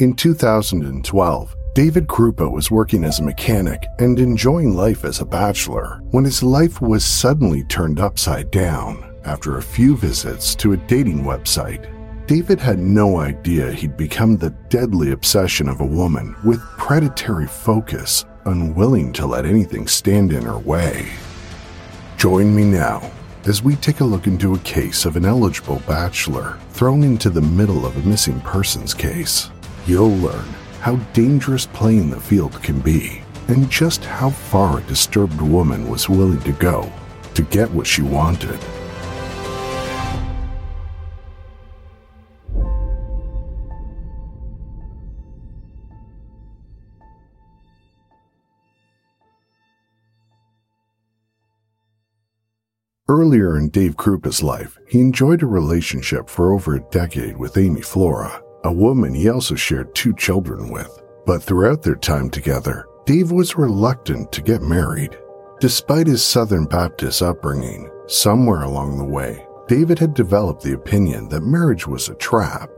In 2012, David Kroupa was working as a mechanic and enjoying life as a bachelor when his life was suddenly turned upside down after a few visits to a dating website. David had no idea he'd become the deadly obsession of a woman with predatory focus, unwilling to let anything stand in her way. Join me now as we take a look into a case of an eligible bachelor thrown into the middle of a missing persons case you'll learn how dangerous playing the field can be and just how far a disturbed woman was willing to go to get what she wanted. Earlier in Dave Kroupa's life, he enjoyed a relationship for over a decade with Amy Flora, a woman he also shared two children with. But throughout their time together, Dave was reluctant to get married. Despite his Southern Baptist upbringing, somewhere along the way, David had developed the opinion that marriage was a trap.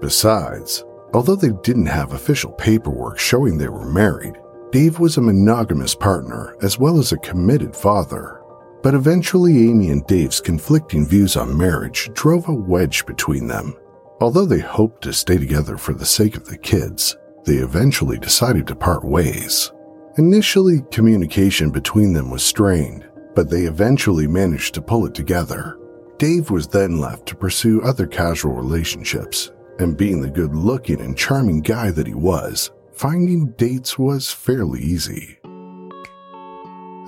Besides, although they didn't have official paperwork showing they were married, Dave was a monogamous partner as well as a committed father. But eventually, Amy and Dave's conflicting views on marriage drove a wedge between them, Although they hoped to stay together for the sake of the kids, they eventually decided to part ways. Initially, communication between them was strained, but they eventually managed to pull it together. Dave was then left to pursue other casual relationships, and being the good looking and charming guy that he was, finding dates was fairly easy.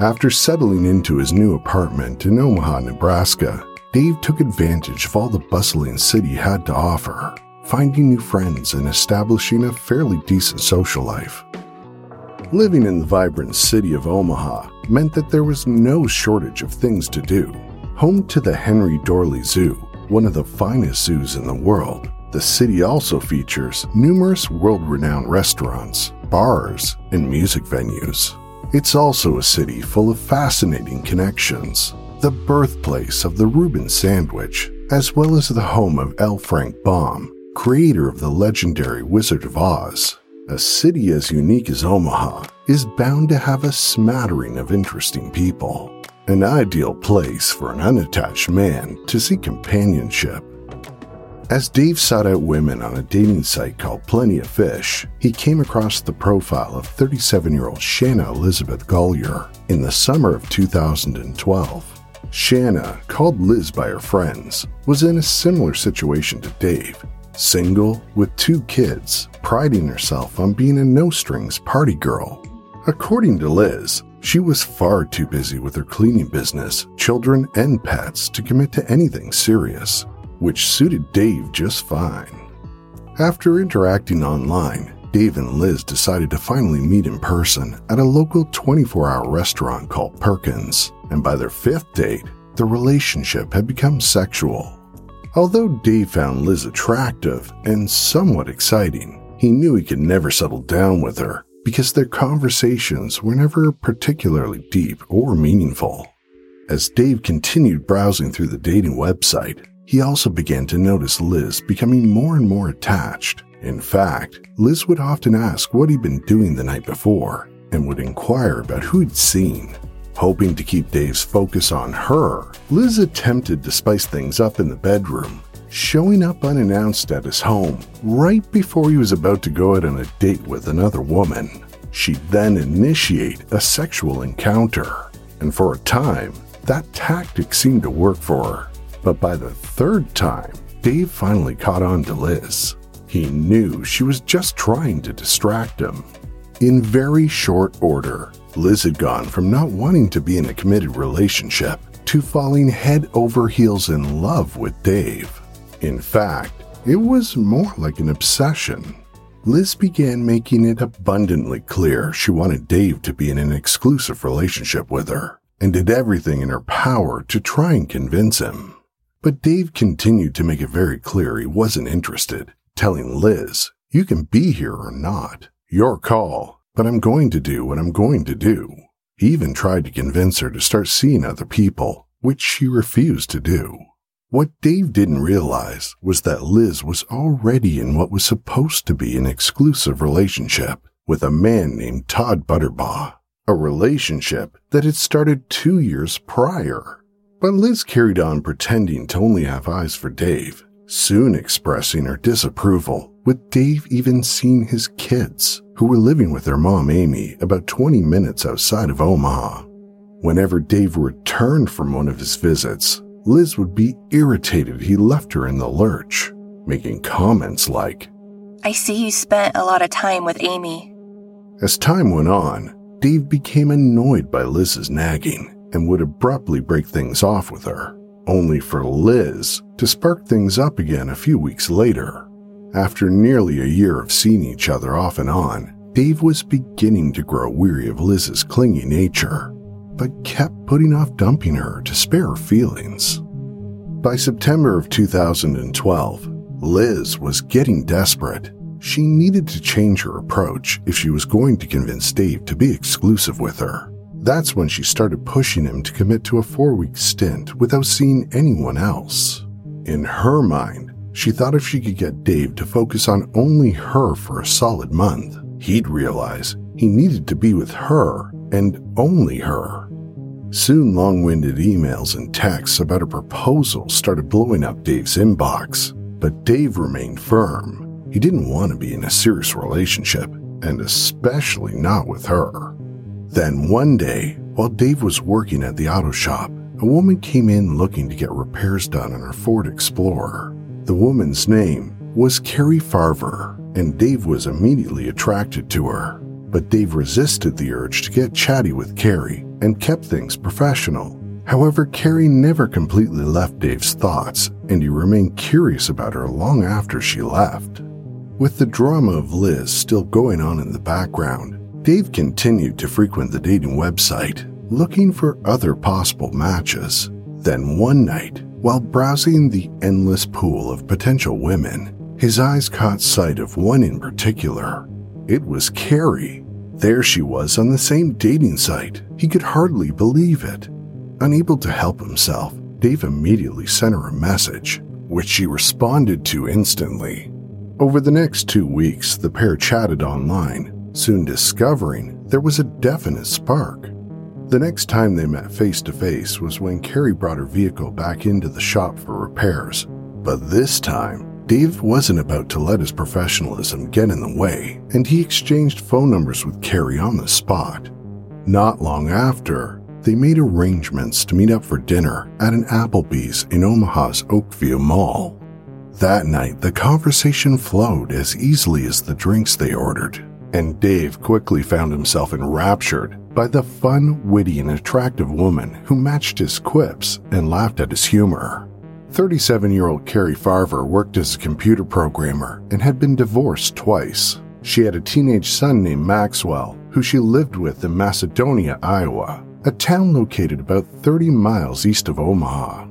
After settling into his new apartment in Omaha, Nebraska, Dave took advantage of all the bustling city had to offer, finding new friends and establishing a fairly decent social life. Living in the vibrant city of Omaha meant that there was no shortage of things to do. Home to the Henry Doorly Zoo, one of the finest zoos in the world, the city also features numerous world renowned restaurants, bars, and music venues. It's also a city full of fascinating connections, the birthplace of the Reuben sandwich, as well as the home of L. Frank Baum, creator of the legendary Wizard of Oz. A city as unique as Omaha is bound to have a smattering of interesting people, an ideal place for an unattached man to seek companionship. As Dave sought out women on a dating site called Plenty of Fish, he came across the profile of 37 year old Shanna Elizabeth Golyar in the summer of 2012. Shanna, called Liz by her friends, was in a similar situation to Dave. Single, with two kids, priding herself on being a no strings party girl. According to Liz, she was far too busy with her cleaning business, children, and pets to commit to anything serious, which suited Dave just fine. After interacting online, Dave and Liz decided to finally meet in person at a local 24 hour restaurant called Perkins, and by their fifth date, the relationship had become sexual. Although Dave found Liz attractive and somewhat exciting, he knew he could never settle down with her because their conversations were never particularly deep or meaningful. As Dave continued browsing through the dating website, he also began to notice Liz becoming more and more attached in fact, Liz would often ask what he'd been doing the night before and would inquire about who he'd seen. Hoping to keep Dave's focus on her, Liz attempted to spice things up in the bedroom, showing up unannounced at his home right before he was about to go out on a date with another woman. She'd then initiate a sexual encounter, and for a time, that tactic seemed to work for her. But by the third time, Dave finally caught on to Liz. He knew she was just trying to distract him. In very short order, Liz had gone from not wanting to be in a committed relationship to falling head over heels in love with Dave. In fact, it was more like an obsession. Liz began making it abundantly clear she wanted Dave to be in an exclusive relationship with her and did everything in her power to try and convince him. But Dave continued to make it very clear he wasn't interested, telling Liz, You can be here or not. Your call but I'm going to do what I'm going to do. He even tried to convince her to start seeing other people, which she refused to do. What Dave didn't realize was that Liz was already in what was supposed to be an exclusive relationship with a man named Todd Butterbaugh, a relationship that had started two years prior. But Liz carried on pretending to only have eyes for Dave, soon expressing her disapproval, with Dave even seeing his kids who were living with their mom, Amy, about 20 minutes outside of Omaha. Whenever Dave returned from one of his visits, Liz would be irritated he left her in the lurch, making comments like, I see you spent a lot of time with Amy. As time went on, Dave became annoyed by Liz's nagging and would abruptly break things off with her, only for Liz to spark things up again a few weeks later. After nearly a year of seeing each other off and on, Dave was beginning to grow weary of Liz's clingy nature, but kept putting off dumping her to spare her feelings. By September of 2012, Liz was getting desperate. She needed to change her approach if she was going to convince Dave to be exclusive with her. That's when she started pushing him to commit to a four week stint without seeing anyone else. In her mind, she thought if she could get Dave to focus on only her for a solid month, he'd realize he needed to be with her and only her. Soon, long winded emails and texts about a proposal started blowing up Dave's inbox, but Dave remained firm. He didn't want to be in a serious relationship, and especially not with her. Then one day, while Dave was working at the auto shop, a woman came in looking to get repairs done on her Ford Explorer. The woman's name was Cari Farver, and Dave was immediately attracted to her. But Dave resisted the urge to get chatty with Cari and kept things professional. However, Cari never completely left Dave's thoughts, and he remained curious about her long after she left. With the drama of Liz still going on in the background, Dave continued to frequent the dating website, looking for other possible matches. Then one night, while browsing the endless pool of potential women, his eyes caught sight of one in particular. It was Cari. There she was on the same dating site. He could hardly believe it. Unable to help himself, Dave immediately sent her a message, which she responded to instantly. Over the next two weeks, the pair chatted online, soon discovering there was a definite spark. The next time they met face to face was when Cari brought her vehicle back into the shop for repairs. But this time, Dave wasn't about to let his professionalism get in the way, and he exchanged phone numbers with Cari on the spot. Not long after, they made arrangements to meet up for dinner at an Applebee's in Omaha's Oakview Mall. That night, the conversation flowed as easily as the drinks they ordered, and Dave quickly found himself enraptured by the fun, witty, and attractive woman who matched his quips and laughed at his humor. 37 year old Cari Farver worked as a computer programmer and had been divorced twice. She had a teenage son named Maxwell, who she lived with in Macedonia, Iowa, a town located about 30 miles east of Omaha.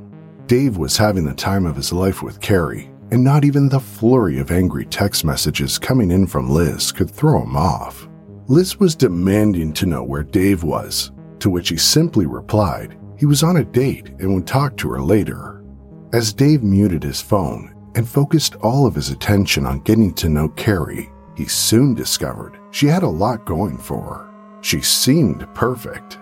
Dave was having the time of his life with Cari, and not even the flurry of angry text messages coming in from Liz could throw him off. Liz was demanding to know where Dave was, to which he simply replied he was on a date and would talk to her later. As Dave muted his phone and focused all of his attention on getting to know Cari, he soon discovered she had a lot going for her. She seemed perfect.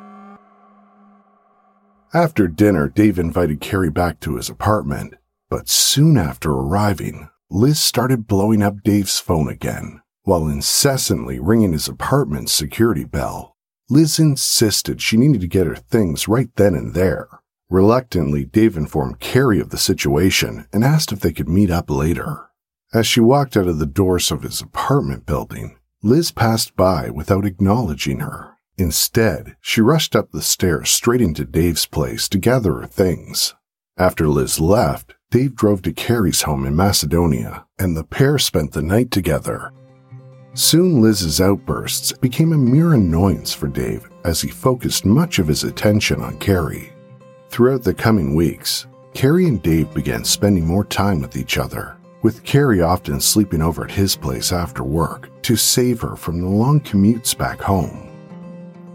After dinner, Dave invited Cari back to his apartment, but soon after arriving, Liz started blowing up Dave's phone again while incessantly ringing his apartment's security bell. Liz insisted she needed to get her things right then and there. Reluctantly, Dave informed Cari of the situation and asked if they could meet up later. As she walked out of the doors of his apartment building, Liz passed by without acknowledging her. Instead, she rushed up the stairs straight into Dave's place to gather her things. After Liz left, Dave drove to Cari's home in Macedonia, and the pair spent the night together. Soon, Liz's outbursts became a mere annoyance for Dave as he focused much of his attention on Cari. Throughout the coming weeks, Cari and Dave began spending more time with each other, with Cari often sleeping over at his place after work to save her from the long commutes back home.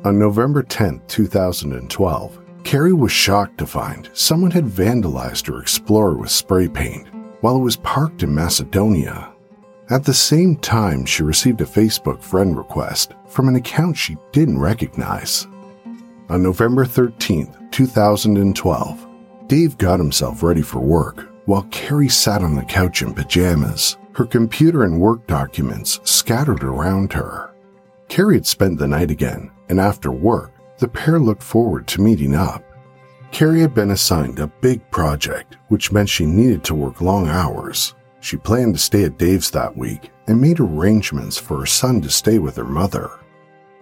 On November 10, 2012, Cari was shocked to find someone had vandalized her Explorer with spray paint while it was parked in Macedonia. At the same time, she received a Facebook friend request from an account she didn't recognize. On November 13, 2012, Dave got himself ready for work while Cari sat on the couch in pajamas, her computer and work documents scattered around her. Cari had spent the night again, and after work, the pair looked forward to meeting up. Cari had been assigned a big project, which meant she needed to work long hours. She planned to stay at Dave's that week and made arrangements for her son to stay with her mother.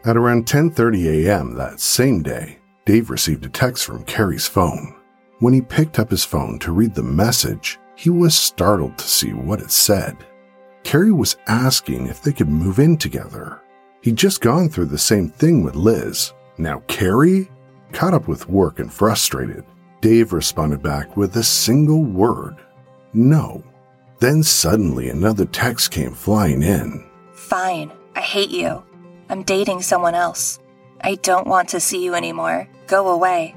At around 10:30 a.m. that same day, Dave received a text from Cari's phone. When he picked up his phone to read the message, he was startled to see what it said. Cari was asking if they could move in together. He'd just gone through the same thing with Liz. Now Cari? Caught up with work and frustrated, Dave responded back with a single word no. Then suddenly another text came flying in. Fine. I hate you. I'm dating someone else. I don't want to see you anymore. Go away.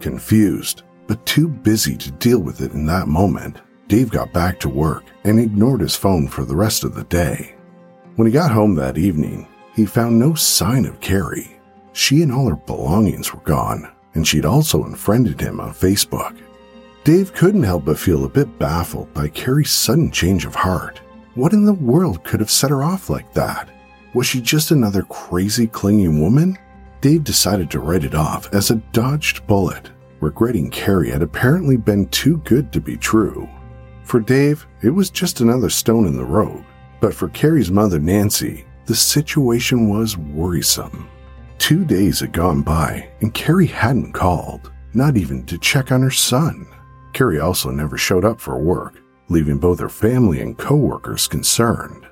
Confused, but too busy to deal with it in that moment, Dave got back to work and ignored his phone for the rest of the day. When he got home that evening, he found no sign of Cari. She and all her belongings were gone, and she'd also unfriended him on Facebook. Dave couldn't help but feel a bit baffled by Cari's sudden change of heart. What in the world could have set her off like that? Was she just another crazy, clinging woman? Dave decided to write it off as a dodged bullet, regretting Cari had apparently been too good to be true. For Dave, it was just another stone in the road, but for Cari's mother, Nancy, the situation was worrisome. Two days had gone by, and Cari hadn't called, not even to check on her son. Cari also never showed up for work, leaving both her family and coworkers concerned.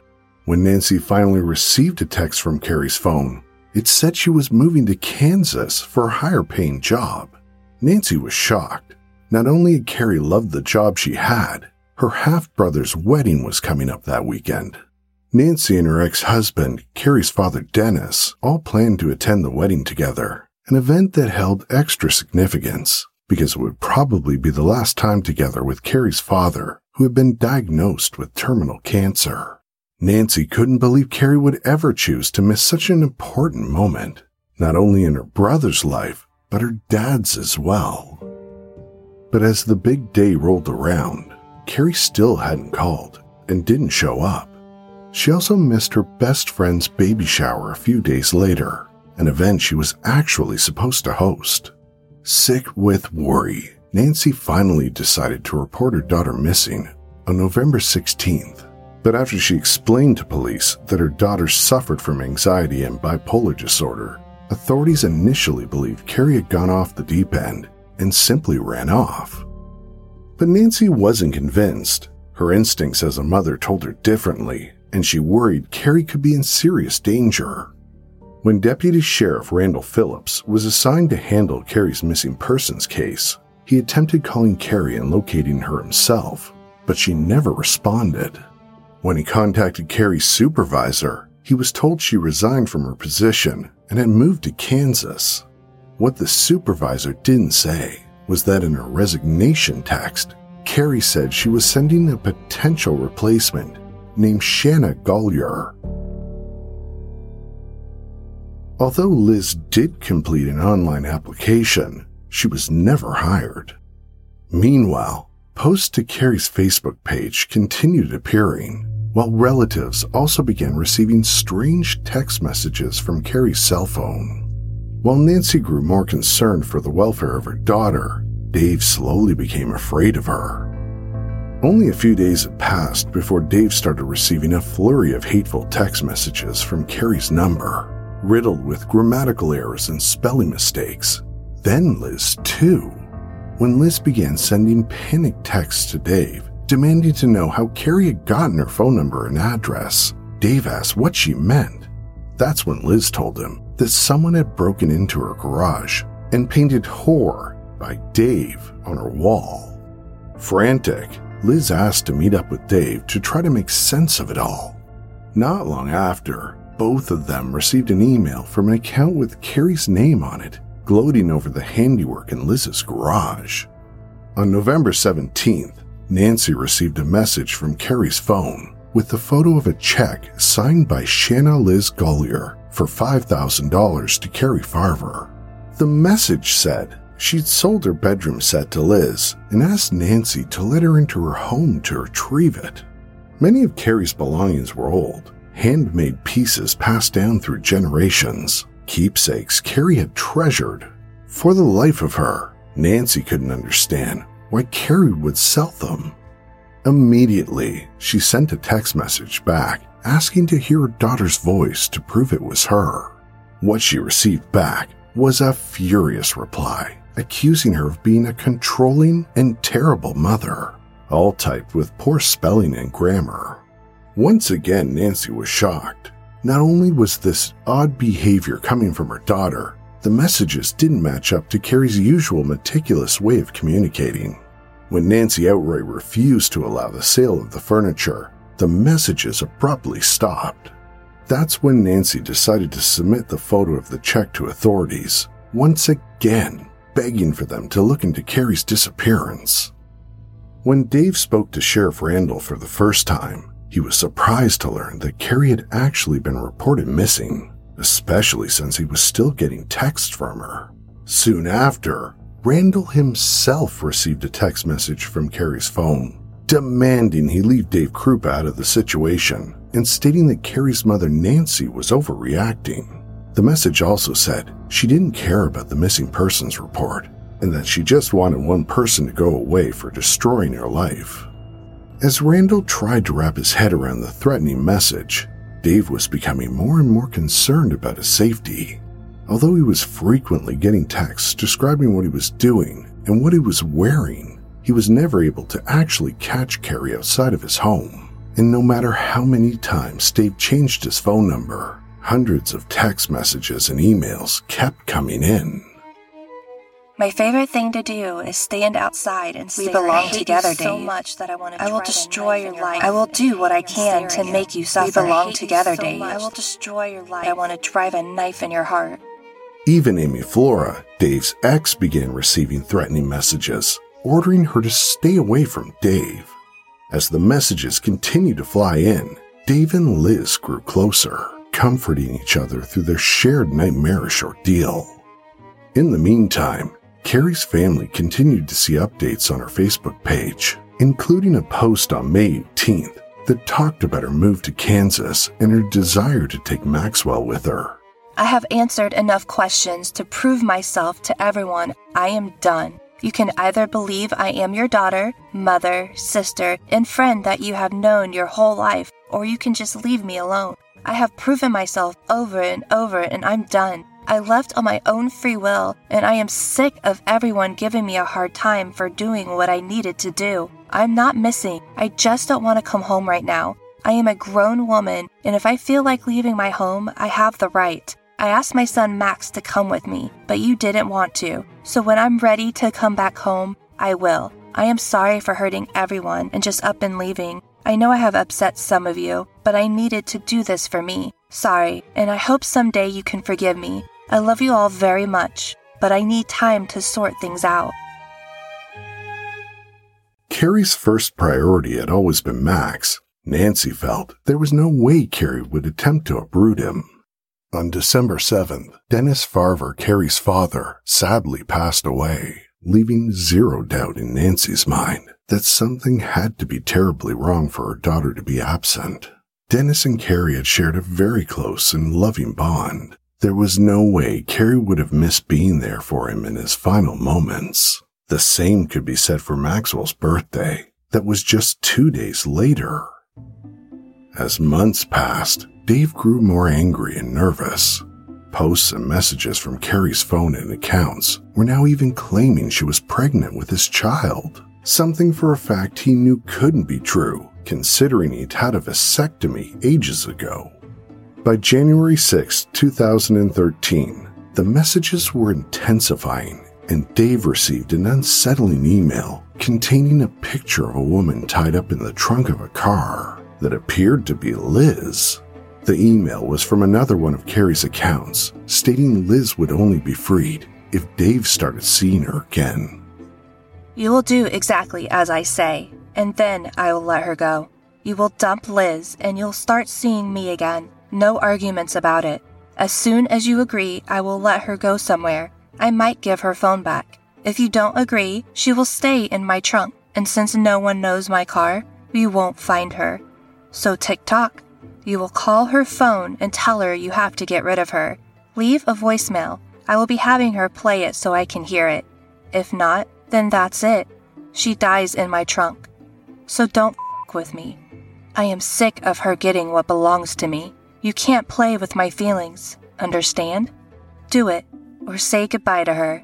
When Nancy finally received a text from Cari's phone, it said she was moving to Kansas for a higher paying job. Nancy was shocked. Not only had Cari loved the job she had, her half brother's wedding was coming up that weekend. Nancy and her ex husband, Cari's father Dennis, all planned to attend the wedding together, an event that held extra significance because it would probably be the last time together with Cari's father, who had been diagnosed with terminal cancer. Nancy couldn't believe Cari would ever choose to miss such an important moment, not only in her brother's life, but her dad's as well. But as the big day rolled around, Cari still hadn't called and didn't show up. She also missed her best friend's baby shower a few days later, an event she was actually supposed to host. Sick with worry, Nancy finally decided to report her daughter missing on November 16th. But after she explained to police that her daughter suffered from anxiety and bipolar disorder, authorities initially believed Cari had gone off the deep end and simply ran off. But Nancy wasn't convinced. Her instincts as a mother told her differently, and she worried Cari could be in serious danger. When Deputy Sheriff Randall Phillips was assigned to handle Cari's missing persons case, he attempted calling Cari and locating her himself, but she never responded. When he contacted Cari's supervisor, he was told she resigned from her position and had moved to Kansas. What the supervisor didn't say was that in her resignation text, Cari said she was sending a potential replacement named Shanna Golyar. Although Liz did complete an online application, she was never hired. Meanwhile, posts to Cari's Facebook page continued appearing, while relatives also began receiving strange text messages from Cari's cell phone. While Nancy grew more concerned for the welfare of her daughter, Dave slowly became afraid of her. Only a few days had passed before Dave started receiving a flurry of hateful text messages from Cari's number. Riddled with grammatical errors and spelling mistakes. Then Liz, too. When Liz began sending panic texts to Dave, demanding to know how Cari had gotten her phone number and address, Dave asked what she meant. That's when Liz told him that someone had broken into her garage and painted whore by Dave on her wall. Frantic, Liz asked to meet up with Dave to try to make sense of it all. Not long after, both of them received an email from an account with Cari's name on it, gloating over the handiwork in Liz's garage. On November 17th, Nancy received a message from Cari's phone with the photo of a check signed by Shanna Liz Golyar for $5,000 to Cari Farver. The message said she'd sold her bedroom set to Liz and asked Nancy to let her into her home to retrieve it. Many of Cari's belongings were old, handmade pieces passed down through generations, keepsakes Cari had treasured. For the life of her, Nancy couldn't understand why Cari would sell them. Immediately, she sent a text message back asking to hear her daughter's voice to prove it was her. What she received back was a furious reply, accusing her of being a controlling and terrible mother, all typed with poor spelling and grammar. Once again, Nancy was shocked. Not only was this odd behavior coming from her daughter, the messages didn't match up to Cari's usual meticulous way of communicating. When Nancy outright refused to allow the sale of the furniture, the messages abruptly stopped. That's when Nancy decided to submit the photo of the check to authorities, once again begging for them to look into Cari's disappearance. When Dave spoke to Sheriff Randall for the first time, he was surprised to learn that Cari had actually been reported missing, especially since he was still getting texts from her. Soon after, Randall himself received a text message from Cari's phone demanding he leave Dave Kroupa out of the situation and stating that Cari's mother Nancy was overreacting. The message also said she didn't care about the missing persons report and that she just wanted one person to go away for destroying her life. As Randall tried to wrap his head around the threatening message, Dave was becoming more and more concerned about his safety. Although he was frequently getting texts describing what he was doing and what he was wearing, he was never able to actually catch Cari outside of his home. And no matter how many times Dave changed his phone number, hundreds of text messages and emails kept coming in. My favorite thing to do is stand outside and We stare. belong I hate you together, so Dave. much that I want to. I will destroy your life. I will do what I can to make you. you suffer. We belong I hate you together, so Dave. I will destroy your life. I want to drive a knife in your heart. Even Amy Flora, Dave's ex, began receiving threatening messages, ordering her to stay away from Dave. As the messages continued to fly in, Dave and Liz grew closer, comforting each other through their shared nightmarish ordeal. In the meantime, Cari's family continued to see updates on her Facebook page, including a post on May 18th that talked about her move to Kansas and her desire to take Maxwell with her. I have answered enough questions to prove myself to everyone. I am done. You can either believe I am your daughter, mother, sister, and friend that you have known your whole life, or you can just leave me alone. I have proven myself over and over, and I'm done. I left on my own free will, and I am sick of everyone giving me a hard time for doing what I needed to do. I'm not missing. I just don't want to come home right now. I am a grown woman, and if I feel like leaving my home, I have the right. I asked my son Max to come with me, but you didn't want to. So when I'm ready to come back home, I will. I am sorry for hurting everyone and just up and leaving. I know I have upset some of you, but I needed to do this for me. Sorry, and I hope someday you can forgive me. I love you all very much, but I need time to sort things out. Cari's first priority had always been Max. Nancy felt there was no way Cari would attempt to uproot him. On December 7th, Dennis Farver, Cari's father, sadly passed away, leaving zero doubt in Nancy's mind that something had to be terribly wrong for her daughter to be absent. Dennis and Cari had shared a very close and loving bond. There was no way Cari would have missed being there for him in his final moments. The same could be said for Maxwell's birthday, that was just two days later. As months passed, Dave grew more angry and nervous. posts and messages from Cari's phone and accounts were now even claiming she was pregnant with his child. Something for a fact he knew couldn't be true, considering he'd had a vasectomy ages ago. By January 6, 2013, the messages were intensifying, and Dave received an unsettling email containing a picture of a woman tied up in the trunk of a car that appeared to be Liz. The email was from another one of Cari's accounts, stating Liz would only be freed if Dave started seeing her again. You will do exactly as I say, and then I will let her go. You will dump Liz, and you'll start seeing me again. No arguments about it. As soon as you agree, I will let her go somewhere. I might give her phone back. If you don't agree, she will stay in my trunk, and since no one knows my car, we won't find her. So, tick tock. You will call her phone and tell her you have to get rid of her. Leave a voicemail. I will be having her play it so I can hear it. If not, then that's it. She dies in my trunk. So don't f with me. I am sick of her getting what belongs to me. You can't play with my feelings. Understand? Do it, or say goodbye to her.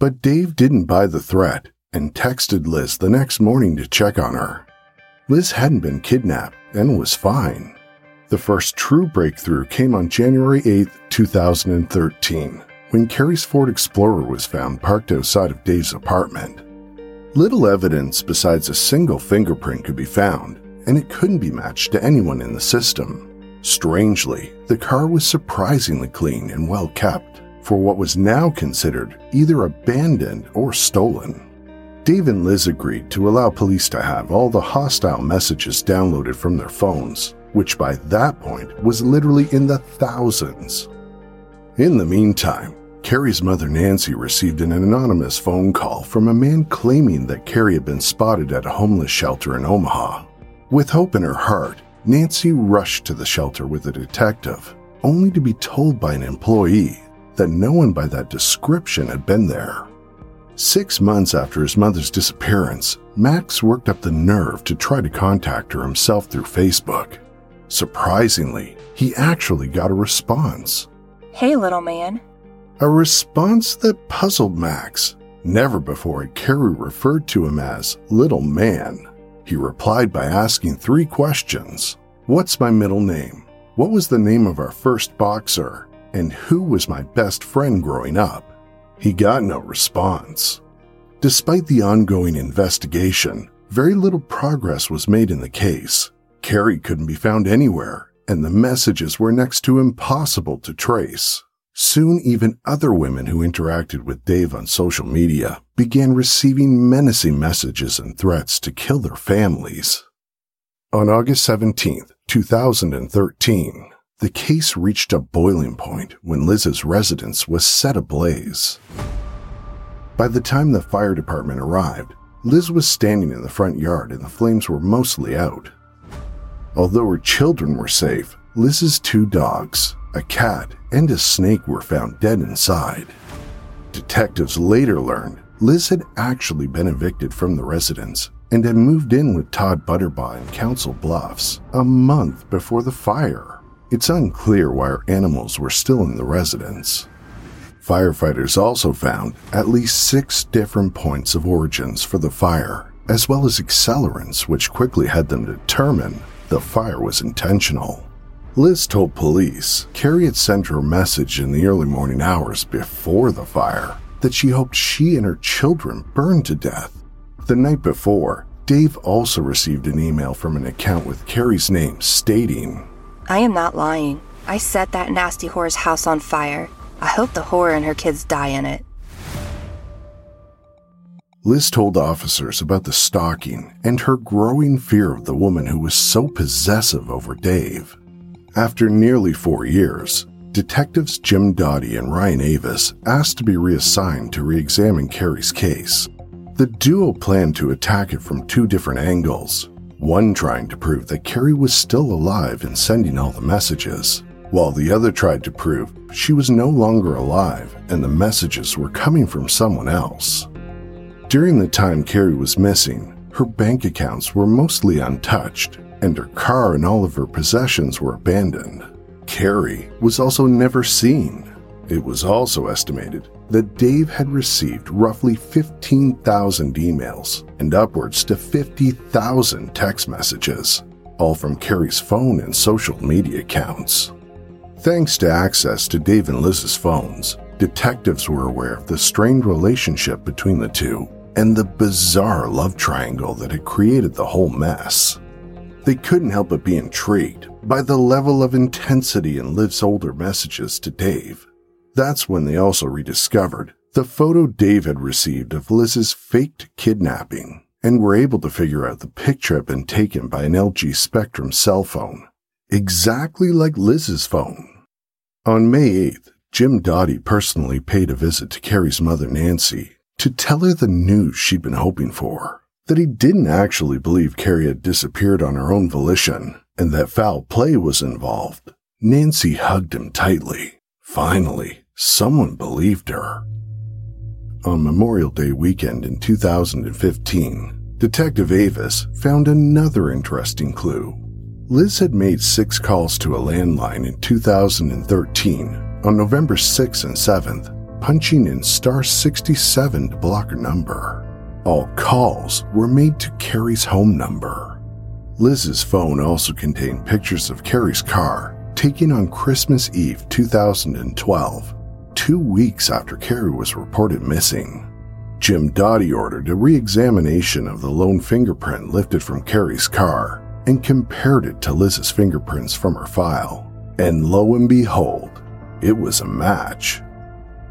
But Dave didn't buy the threat and texted Liz the next morning to check on her. Liz hadn't been kidnapped and was fine. The first true breakthrough came on January 8, 2013, when Cari's Ford Explorer was found parked outside of Dave's apartment. Little evidence besides a single fingerprint could be found, and it couldn't be matched to anyone in the system. Strangely, the car was surprisingly clean and well kept for what was now considered either abandoned or stolen. Dave and Liz agreed to allow police to have all the hostile messages downloaded from their phones, which by that point was literally in the thousands. In the meantime, Cari's mother Nancy received an anonymous phone call from a man claiming that Cari had been spotted at a homeless shelter in Omaha. With hope in her heart, Nancy rushed to the shelter with a detective, only to be told by an employee that no one by that description had been there. Six months after his mother's disappearance, Max worked up the nerve to try to contact her himself through Facebook. Surprisingly, he actually got a response. Hey, little man. A response that puzzled Max. Never before had Cari referred to him as Little Man. He replied by asking three questions What's my middle name? What was the name of our first boxer? And who was my best friend growing up? He got no response. Despite the ongoing investigation, very little progress was made in the case. Cari couldn't be found anywhere, and the messages were next to impossible to trace. Soon, even other women who interacted with Dave on social media began receiving menacing messages and threats to kill their families. On August 17, 2013, the case reached a boiling point when Liz's residence was set ablaze. By the time the fire department arrived, Liz was standing in the front yard and the flames were mostly out. Although her children were safe, Liz's two dogs, a cat, and a snake were found dead inside. Detectives later learned Liz had actually been evicted from the residence and had moved in with Todd Butterbaugh in Council Bluffs a month before the fire. It's unclear why our animals were still in the residence. Firefighters also found at least six different points of origins for the fire, as well as accelerants, which quickly had them determine the fire was intentional. Liz told police Cari had sent her a message in the early morning hours before the fire that she hoped she and her children burned to death. The night before, Dave also received an email from an account with Cari's name stating, I am not lying. I set that nasty whore's house on fire. I hope the whore and her kids die in it. Liz told officers about the stalking and her growing fear of the woman who was so possessive over Dave. After nearly four years, detectives Jim Doty and Ryan Avis asked to be reassigned to re examine Cari's case. The duo planned to attack it from two different angles one trying to prove that Cari was still alive and sending all the messages, while the other tried to prove she was no longer alive and the messages were coming from someone else. During the time Cari was missing, her bank accounts were mostly untouched, and her car and all of her possessions were abandoned. Cari was also never seen. It was also estimated that Dave had received roughly 15,000 emails and upwards to 50,000 text messages, all from Cari's phone and social media accounts. Thanks to access to Dave and Liz's phones, detectives were aware of the strained relationship between the two and the bizarre love triangle that had created the whole mess. They couldn't help but be intrigued by the level of intensity in Liv's older messages to Dave. That's when they also rediscovered the photo Dave had received of Liz's faked kidnapping and were able to figure out the picture had been taken by an LG Spectrum cell phone, exactly like Liz's phone. On May 8th, Jim Doty personally paid a visit to Cari's mother, Nancy, to tell her the news she'd been hoping for that he didn't actually believe Cari had disappeared on her own volition and that foul play was involved. Nancy hugged him tightly. Finally, Someone believed her. On Memorial Day weekend in 2015, Detective Avis found another interesting clue. Liz had made six calls to a landline in 2013 on November 6th and 7th, punching in star 67 to block her number. All calls were made to Cari's home number. Liz's phone also contained pictures of Cari's car taken on Christmas Eve 2012 two weeks after Cari was reported missing. Jim Doty ordered a re examination of the lone fingerprint lifted from Cari's car and compared it to Liz's fingerprints from her file. And lo and behold, it was a match.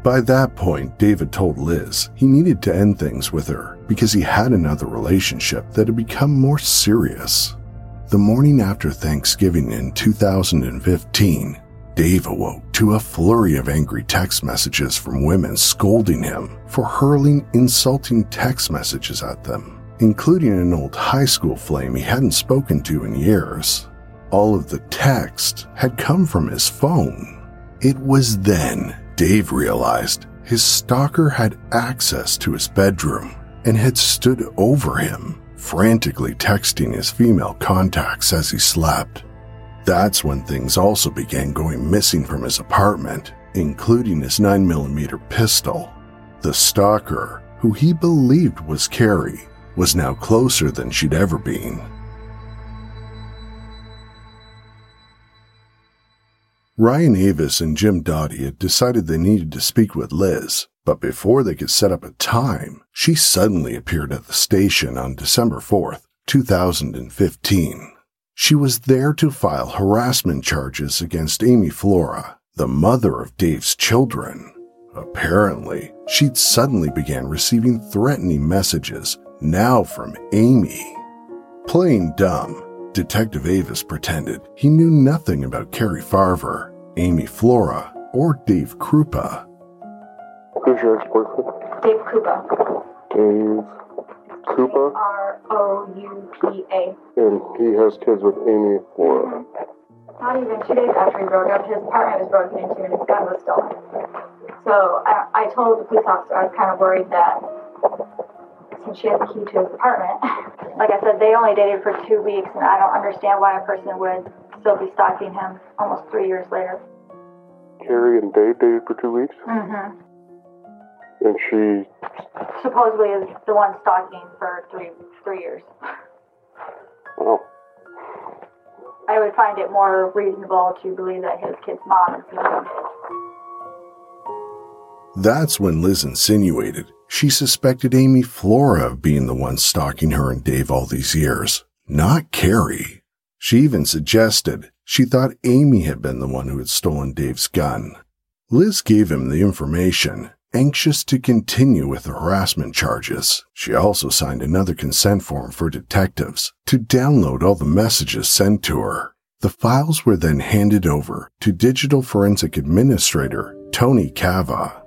By that point, David told Liz he needed to end things with her because he had another relationship that had become more serious. The morning after Thanksgiving in 2015, Dave awoke to a flurry of angry text messages from women scolding him for hurling insulting text messages at them, including an old high school flame he hadn't spoken to in years. All of the text had come from his phone. It was then Dave realized his stalker had access to his bedroom and had stood over him, frantically texting his female contacts as he slept. That's when things also began going missing from his apartment, including his 9mm pistol. The stalker, who he believed was Cari, was now closer than she'd ever been. Ryan Avis and Jim Doty had decided they needed to speak with Liz, but before they could set up a time, she suddenly appeared at the station on December 4th, 2015. She was there to file harassment charges against Amy Flora, the mother of Dave's children. Apparently, she'd suddenly began receiving threatening messages, now from Amy. Playing dumb, Detective Avis pretended he knew nothing about Cari Farver, Amy Flora, or Dave Kroupa. Who's your ex-boyfriend? Dave Kroupa. Dave Kroupa? R O U P A. And he has kids with Amy Flora. Not even two days after he broke up, his apartment was broken into and his gun was stolen. So I, I told the police officer I was kind of worried that since she has the key to his apartment, like I said, they only dated for two weeks, and I don't understand why a person would still be stalking him almost three years later. Cari and Dave dated for two weeks, Mm-hmm. And she. Supposedly is the one stalking for three three years. Wow. I would find it more reasonable to believe that his kid's mom is the one. That's when Liz insinuated she suspected Amy Flora of being the one stalking her and Dave all these years, not Cari. She even suggested she thought Amy had been the one who had stolen Dave's gun. Liz gave him the information, anxious to continue with the harassment charges. She also signed another consent form for detectives to download all the messages sent to her. The files were then handed over to Digital Forensic Administrator Tony Kava.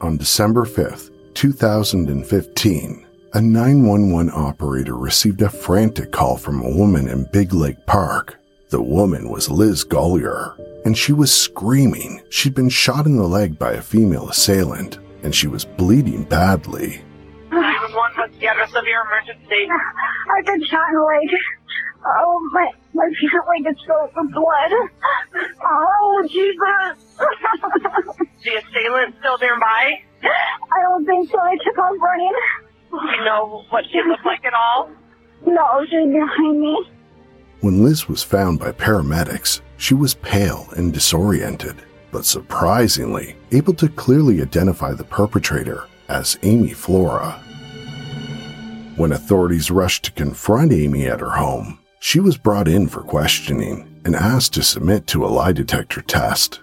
On December 5th, 2015, a 911 operator received a frantic call from a woman in Big Lake Park. The woman was Liz Golyar, and she was screaming she'd been shot in the leg by a female assailant, and she was bleeding badly. 911, what's the address of your emergency? I've been shot in the leg. Oh, my I feel like it's filled with blood. Oh, Jesus. The assailant still nearby? I don't think so. They took off running. Do you know what she looked like at all? No, she's behind me. When Liz was found by paramedics, she was pale and disoriented, but surprisingly able to clearly identify the perpetrator as Amy Flora. When authorities rushed to confront Amy at her home, she was brought in for questioning and asked to submit to a lie detector test.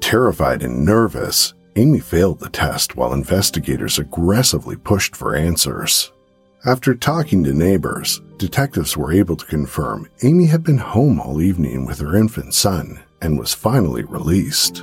Terrified and nervous, Amy failed the test while investigators aggressively pushed for answers. After talking to neighbors, detectives were able to confirm Amy had been home all evening with her infant son and was finally released.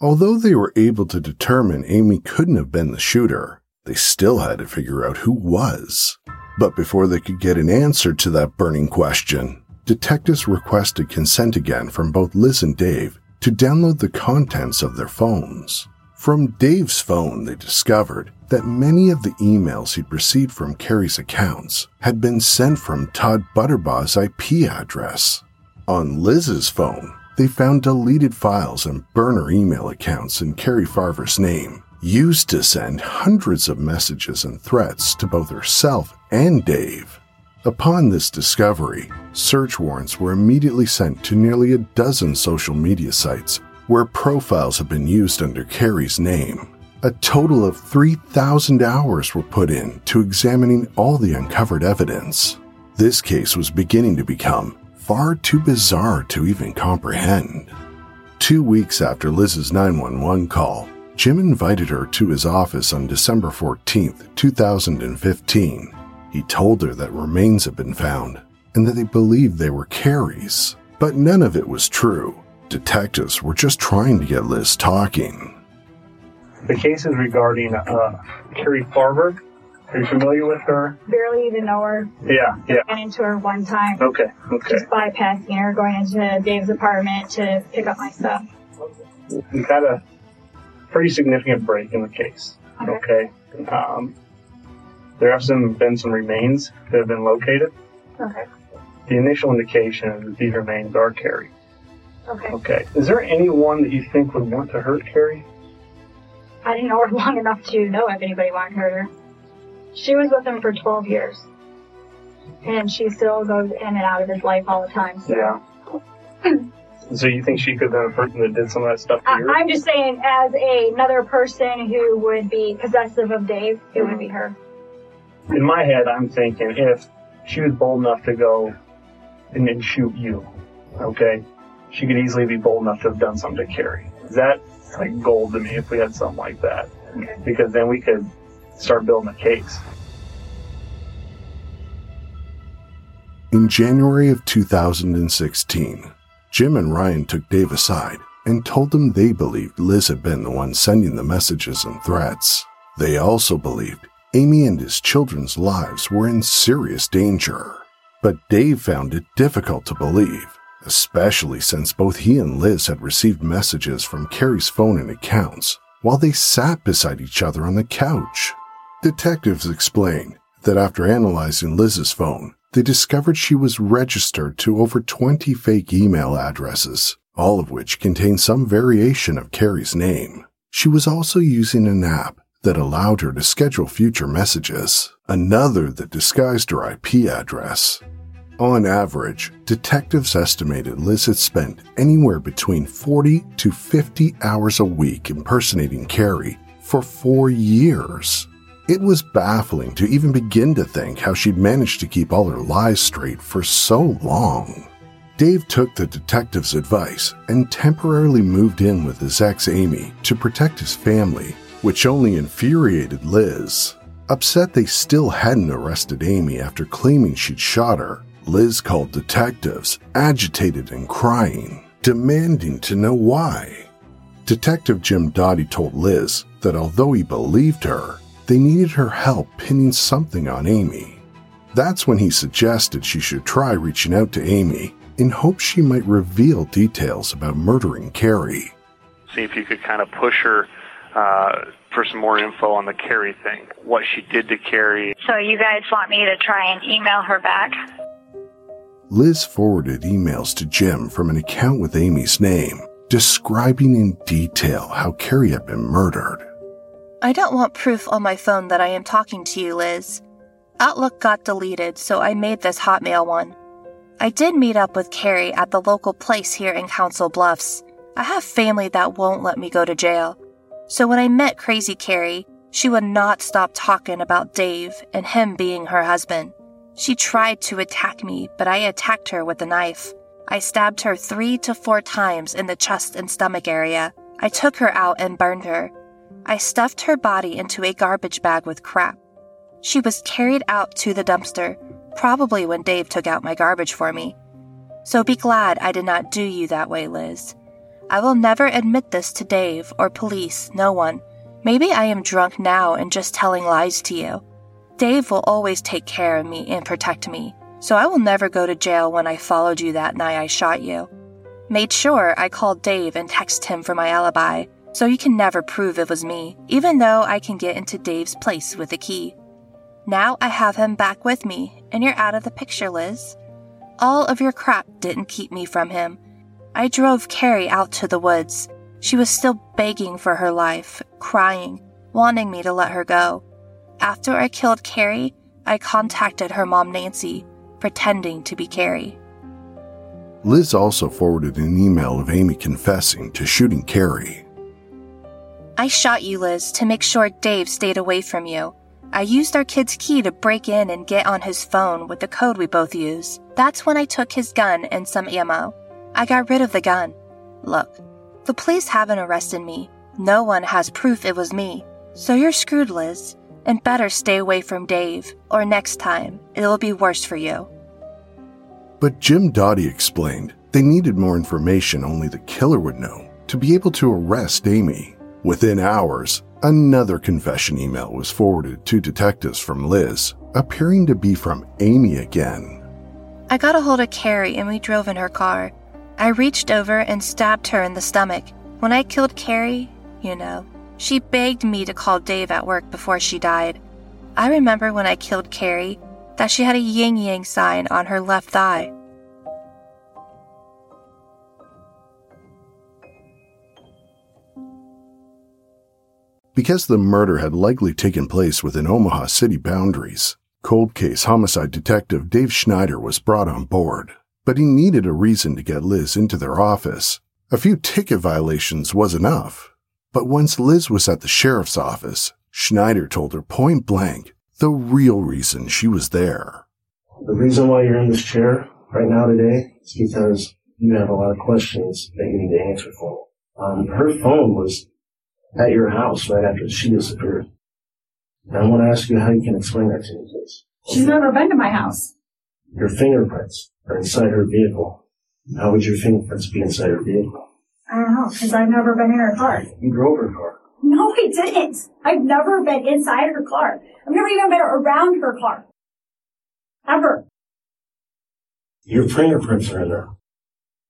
Although they were able to determine Amy couldn't have been the shooter, they still had to figure out who was. But before they could get an answer to that burning question, detectives requested consent again from both Liz and Dave to download the contents of their phones. From Dave's phone, they discovered that many of the emails he'd received from Cari's accounts had been sent from Todd Butterbaugh's IP address. On Liz's phone, they found deleted files and burner email accounts in Cari Farver's name, used to send hundreds of messages and threats to both herself and Dave. Upon this discovery, search warrants were immediately sent to nearly a dozen social media sites where profiles have been used under Cari's name. A total of 3,000 hours were put in to examining all the uncovered evidence. This case was beginning to become far too bizarre to even comprehend. Two weeks after Liz's 911 call, Jim invited her to his office on December 14, 2015. He told her that remains had been found and that they believed they were Cari's. But none of it was true. Detectives were just trying to get Liz talking. The case is regarding uh, Cari Farver. Are you familiar with her? Barely even know her. Yeah, yeah. Ran into her one time. Okay, okay. Just bypassing her, going into Dave's apartment to pick up my stuff. We've got a pretty significant break in the case. Okay. Okay. Um, there have some, been some remains that have been located. Okay. The initial indication is that these remains are Cari. Okay. Okay. Is there anyone that you think would want to hurt Cari? I didn't know her long enough to know if anybody wanted to hurt her. She was with him for 12 years. And she still goes in and out of his life all the time. So. Yeah. so you think she could have been a person that did some of that stuff to I, you? I'm just saying, as a, another person who would be possessive of Dave, it would be her. In my head, I'm thinking if she was bold enough to go and then shoot you, okay, she could easily be bold enough to have done something to Cari. That's like gold to me if we had something like that, Okay. because then we could start building a case. In January of 2016, Jim and Ryan took Dave aside and told him they believed Liz had been the one sending the messages and threats. They also believed Amy and his children's lives were in serious danger. But Dave found it difficult to believe, especially since both he and Liz had received messages from Cari's phone and accounts while they sat beside each other on the couch. Detectives explained that after analyzing Liz's phone, they discovered she was registered to over 20 fake email addresses, all of which contained some variation of Cari's name. She was also using an app that allowed her to schedule future messages, another that disguised her IP address. On average, detectives estimated Liz had spent anywhere between 40 to 50 hours a week impersonating Cari for four years. It was baffling to even begin to think how she'd managed to keep all her lies straight for so long. Dave took the detective's advice and temporarily moved in with his ex Amy to protect his family, which only infuriated Liz. Upset they still hadn't arrested Amy after claiming she'd shot her, Liz called detectives, agitated and crying, demanding to know why. Detective Jim Doty told Liz that although he believed her, they needed her help pinning something on Amy. That's when he suggested she should try reaching out to Amy in hopes she might reveal details about murdering Cari. see if you could kind of push her uh, for some more info on the Cari thing, what she did to Cari. So you guys want me to try and email her back? Liz forwarded emails to Jim from an account with Amy's name, describing in detail how Cari had been murdered. I don't want proof on my phone that I am talking to you, Liz. Outlook got deleted, so I made this Hotmail one. I did meet up with Cari at the local place here in Council Bluffs. I have family that won't let me go to jail. So when I met Crazy Cari, she would not stop talking about Dave and him being her husband. She tried to attack me, but I attacked her with a knife. I stabbed her three to four times in the chest and stomach area. I took her out and burned her. I stuffed her body into a garbage bag with crap. She was carried out to the dumpster, probably when Dave took out my garbage for me. So be glad I did not do you that way, Liz. I will never admit this to Dave or police, no one. Maybe I am drunk now and just telling lies to you. Dave will always take care of me and protect me, so I will never go to jail when I followed you that night I shot you. Made sure I called Dave and texted him for my alibi, so you can never prove it was me, even though I can get into Dave's place with a key. Now I have him back with me, and you're out of the picture, Liz. All of your crap didn't keep me from him. I drove Cari out to the woods. She was still begging for her life, crying, wanting me to let her go. After I killed Cari, I contacted her mom, Nancy, pretending to be Cari. Liz also forwarded an email of Amy confessing to shooting Cari. I shot you, Liz, to make sure Dave stayed away from you. I used our kid's key to break in and get on his phone with the code we both use. That's when I took his gun and some ammo. I got rid of the gun. Look, the police haven't arrested me. No one has proof it was me. So you're screwed, Liz, and better stay away from Dave, or next time, it'll be worse for you. But Jim Doty explained they needed more information only the killer would know to be able to arrest Amy. Within hours, Another confession email was forwarded to detectives from Liz, appearing to be from Amy again. I got a hold of Cari and we drove in her car. I reached over and stabbed her in the stomach. When I killed Cari, you know, she begged me to call Dave at work before she died. I remember when I killed Cari that she had a yin yang sign on her left thigh. Because the murder had likely taken place within Omaha city boundaries, cold case homicide detective Dave Schneider was brought on board. But he needed a reason to get Liz into their office. A few ticket violations was enough. But once Liz was at the sheriff's office, Schneider told her point blank the real reason she was there. The reason why you're in this chair right now today is because you have a lot of questions that you need to answer for. Um, her phone was at your house right after she disappeared. And I want to ask you how you can explain that to me, please. She's never been to my house. Your fingerprints are inside her vehicle. How would your fingerprints be inside her vehicle? I don't know, because I've never been in her car. You drove her car. No, I didn't. I've never been inside her car. I've never even been around her car. Ever. Your fingerprints are in there.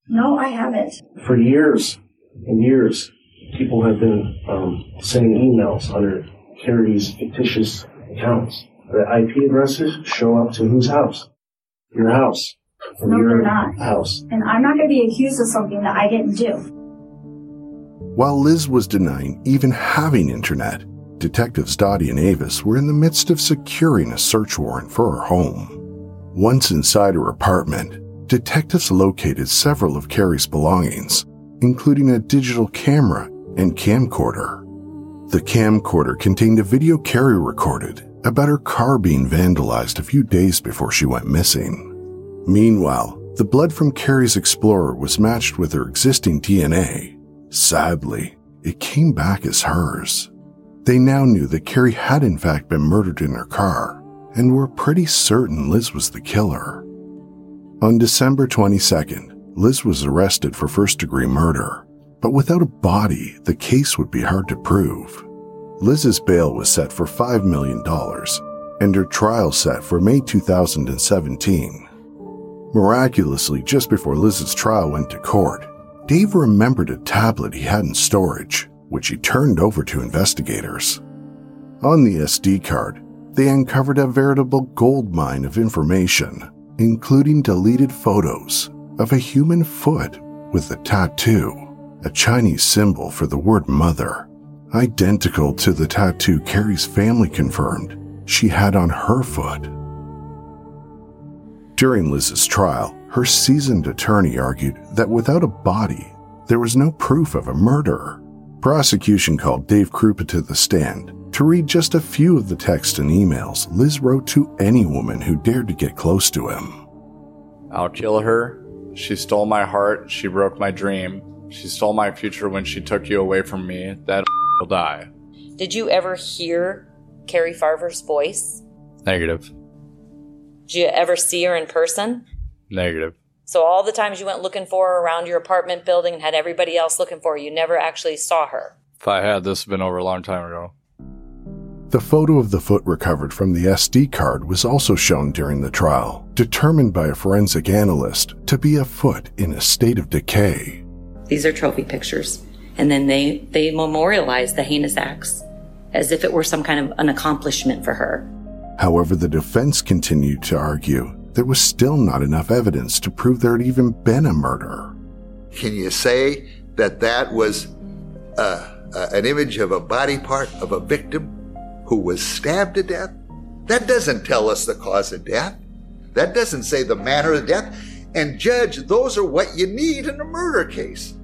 No, I haven't. For years and years, people have been um, sending emails under Cari's fictitious accounts. The IP addresses show up to whose house? Your house. From no, your they're not. house. And I'm not going to be accused of something that I didn't do. While Liz was denying even having internet, detectives Doty and Avis were in the midst of securing a search warrant for her home. Once inside her apartment, detectives located several of Cari's belongings, including a digital camera and camcorder. The camcorder contained a video Cari recorded about her car being vandalized a few days before she went missing. Meanwhile, the blood from Cari's Explorer was matched with her existing DNA. Sadly, it came back as hers. They now knew that Cari had in fact been murdered in her car and were pretty certain Liz was the killer. On December 22nd, Liz was arrested for first degree murder but without a body, the case would be hard to prove. Liz's bail was set for $5 million, and her trial set for May 2017. Miraculously, just before Liz's trial went to court, Dave remembered a tablet he had in storage, which he turned over to investigators. On the SD card, they uncovered a veritable goldmine of information, including deleted photos of a human foot with a tattoo, a Chinese symbol for the word mother, identical to the tattoo Cari's family confirmed she had on her foot. During Liz's trial, her seasoned attorney argued that without a body, there was no proof of a murder. Prosecution called Dave Kroupa to the stand to read just a few of the texts and emails Liz wrote to any woman who dared to get close to him. I'll kill her. She stole my heart. She broke my dream. She stole my future when she took you away from me. That will die. Did you ever hear Cari Farver's voice? Negative. Did you ever see her in person? Negative. So all the times you went looking for her around your apartment building and had everybody else looking for her, you never actually saw her. If I had, this been over a long time ago. The photo of the foot recovered from the SD card was also shown during the trial, determined by a forensic analyst to be a foot in a state of decay. These are trophy pictures. And then they, they memorialize the heinous acts as if it were some kind of an accomplishment for her. However, the defense continued to argue there was still not enough evidence to prove there had even been a murder. Can you say that that was uh, uh, an image of a body part of a victim who was stabbed to death? That doesn't tell us the cause of death. That doesn't say the manner of death. And, Judge, those are what you need in a murder case.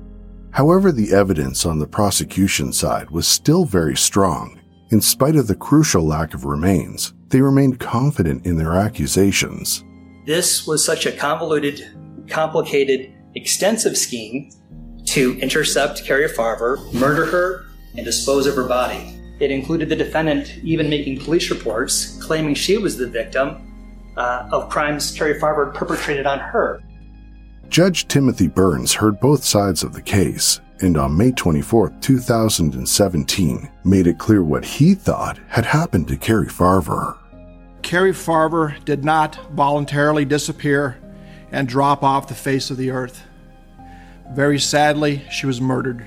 However, the evidence on the prosecution side was still very strong. In spite of the crucial lack of remains, they remained confident in their accusations. This was such a convoluted, complicated, extensive scheme to intercept Cari Farver, murder her, and dispose of her body. It included the defendant even making police reports claiming she was the victim uh, of crimes Cari Farver perpetrated on her. Judge Timothy Burns heard both sides of the case and on May 24, 2017, made it clear what he thought had happened to Cari Farver. Cari Farver did not voluntarily disappear and drop off the face of the earth. Very sadly, she was murdered.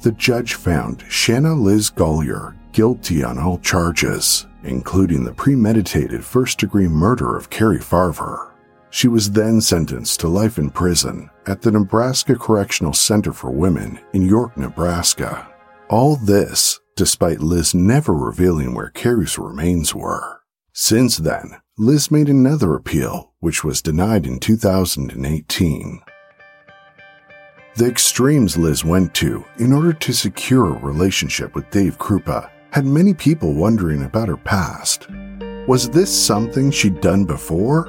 The judge found Shanna Liz Golyar guilty on all charges, including the premeditated first degree murder of Cari Farver. She was then sentenced to life in prison at the Nebraska Correctional Center for Women in York, Nebraska. All this despite Liz never revealing where Cari's remains were. Since then, Liz made another appeal, which was denied in 2018. The extremes Liz went to in order to secure a relationship with Dave Kroupa had many people wondering about her past. Was this something she'd done before?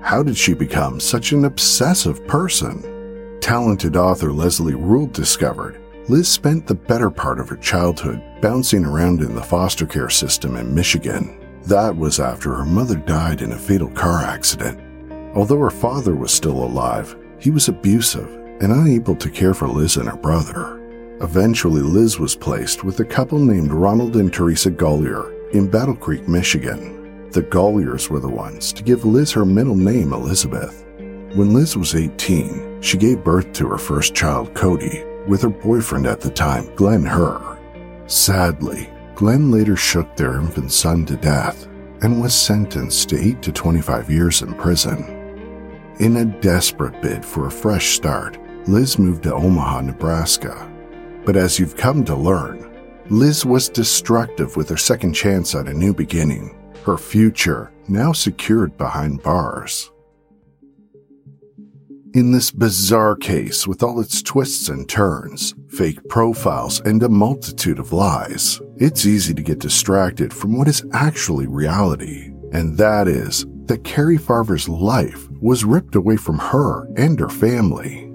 How did she become such an obsessive person? Talented author Leslie Rule discovered Liz spent the better part of her childhood bouncing around in the foster care system in Michigan. That was after her mother died in a fatal car accident. Although her father was still alive, he was abusive and unable to care for Liz and her brother. Eventually, Liz was placed with a couple named Ronald and Teresa Golyar in Battle Creek, Michigan. The Golyars were the ones to give Liz her middle name, Elizabeth. When Liz was 18, she gave birth to her first child, Cody, with her boyfriend at the time, Glenn Herr. Sadly, Glenn later shook their infant son to death and was sentenced to 8 to 25 years in prison. In a desperate bid for a fresh start, Liz moved to Omaha, Nebraska. But as you've come to learn, Liz was destructive with her second chance at a new beginning, her future now secured behind bars. In this bizarre case with all its twists and turns, fake profiles, and a multitude of lies, it's easy to get distracted from what is actually reality, and that is that Cari Farver's life was ripped away from her and her family.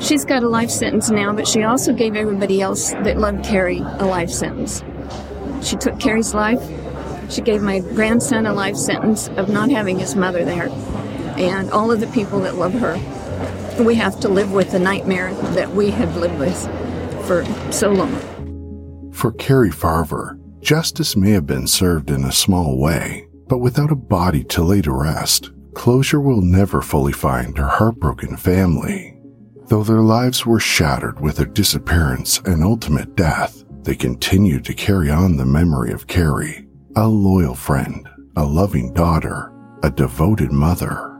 She's got a life sentence now, but she also gave everybody else that loved Cari a life sentence. She took Cari's life. She gave my grandson a life sentence of not having his mother there, and all of the people that love her we have to live with the nightmare that we have lived with for so long. For Cari Farver, justice may have been served in a small way, but without a body to lay to rest, closure will never fully find her heartbroken family. Though their lives were shattered with her disappearance and ultimate death, they continued to carry on the memory of Cari, a loyal friend, a loving daughter, a devoted mother.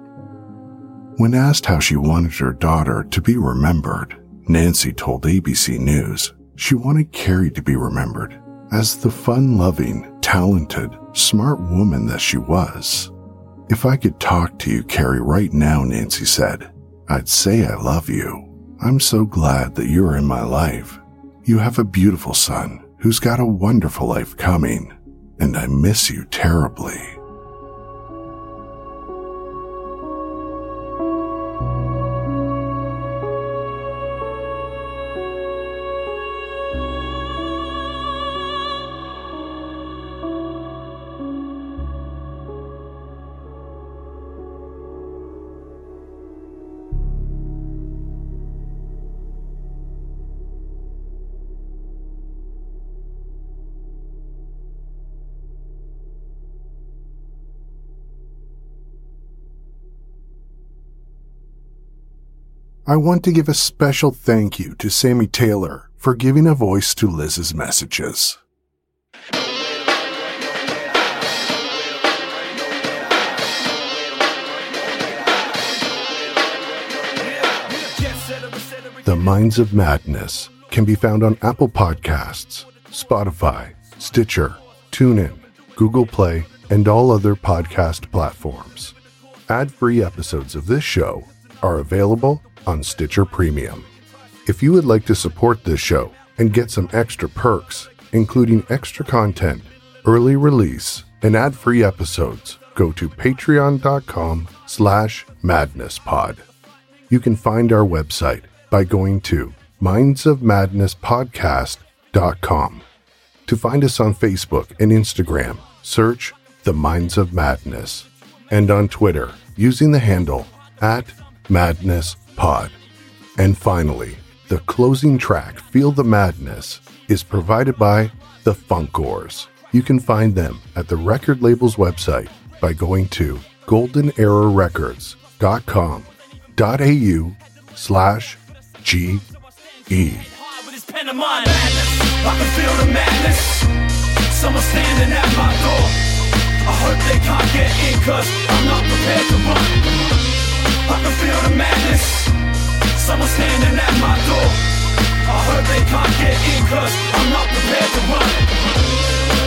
When asked how she wanted her daughter to be remembered, Nancy told ABC News she wanted Cari to be remembered as the fun loving, talented, smart woman that she was. If I could talk to you, Cari, right now, Nancy said, I'd say I love you. I'm so glad that you're in my life. You have a beautiful son who's got a wonderful life coming, and I miss you terribly. I want to give a special thank you to Samii Taylor for giving a voice to Liz's messages. The Minds of Madness can be found on Apple Podcasts, Spotify, Stitcher, TuneIn, Google Play, and all other podcast platforms. Ad free episodes of this show are available on Stitcher Premium. If you would like to support this show and get some extra perks, including extra content, early release, and ad-free episodes, go to patreon.com slash madnesspod. You can find our website by going to mindsofmadnesspodcast.com. To find us on Facebook and Instagram, search The Minds of Madness, and on Twitter using the handle at Madness Pod. And finally, the closing track, Feel the Madness, is provided by The Funkoars. You can find them at the record label's website by going to goldenerarecords.com.au slash G E. pen of mine. I can feel. Someone standing at my door. I hope they can't get in cause I'm not prepared to run. I can feel the madness. Someone standing at my door. I hope they can't get in cause I'm not prepared to run.